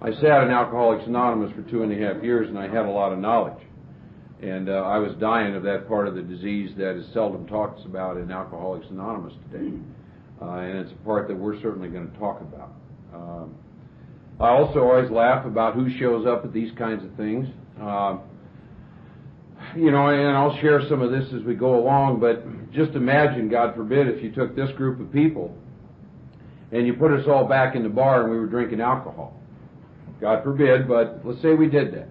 I sat in Alcoholics Anonymous for two and a half years, and I had a lot of knowledge. And uh, I was dying of that part of the disease that is seldom talked about in Alcoholics Anonymous today. Uh, and it's a part that we're certainly going to talk about. Um, I also always laugh about who shows up at these kinds of things. Uh, you know, and I'll share some of this as we go along, but just imagine, God forbid, if you took this group of people and you put us all back in the bar and we were drinking alcohol. God forbid, but let's say we did that.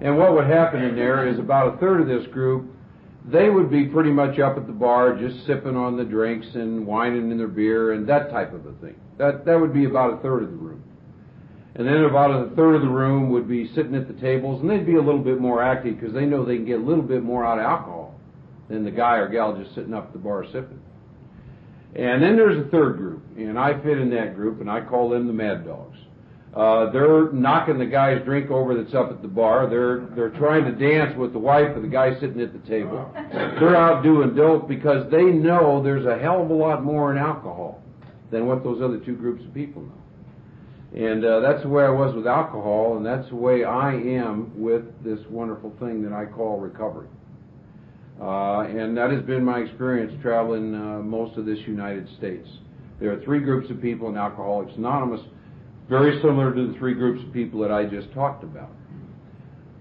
And what would happen in there is about a third of this group, they would be pretty much up at the bar just sipping on the drinks and whining in their beer and that type of a thing. That, that would be about a third of the room. And then about a third of the room would be sitting at the tables and they'd be a little bit more active because they know they can get a little bit more out of alcohol than the guy or gal just sitting up at the bar sipping. And then there's a third group, and I fit in that group, and I call them the mad dogs. Uh, they're knocking the guy's drink over that's up at the bar. They're they're trying to dance with the wife of the guy sitting at the table. They're out doing dope because they know there's a hell of a lot more in alcohol than what those other two groups of people know. And uh, that's the way I was with alcohol, and that's the way I am with this wonderful thing that I call recovery. Uh, and that has been my experience traveling uh, most of this United States. There are three groups of people in Alcoholics Anonymous very similar to the three groups of people that I just talked about.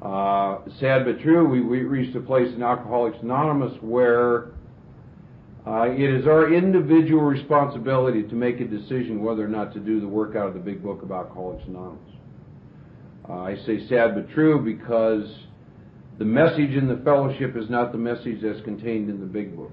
Uh, sad but true, we, we, reached a place in Alcoholics Anonymous where uh, it is our individual responsibility to make a decision whether or not to do the work out of the big book of Alcoholics Anonymous. Uh, I say sad but true because the message in the fellowship is not the message that's contained in the big book.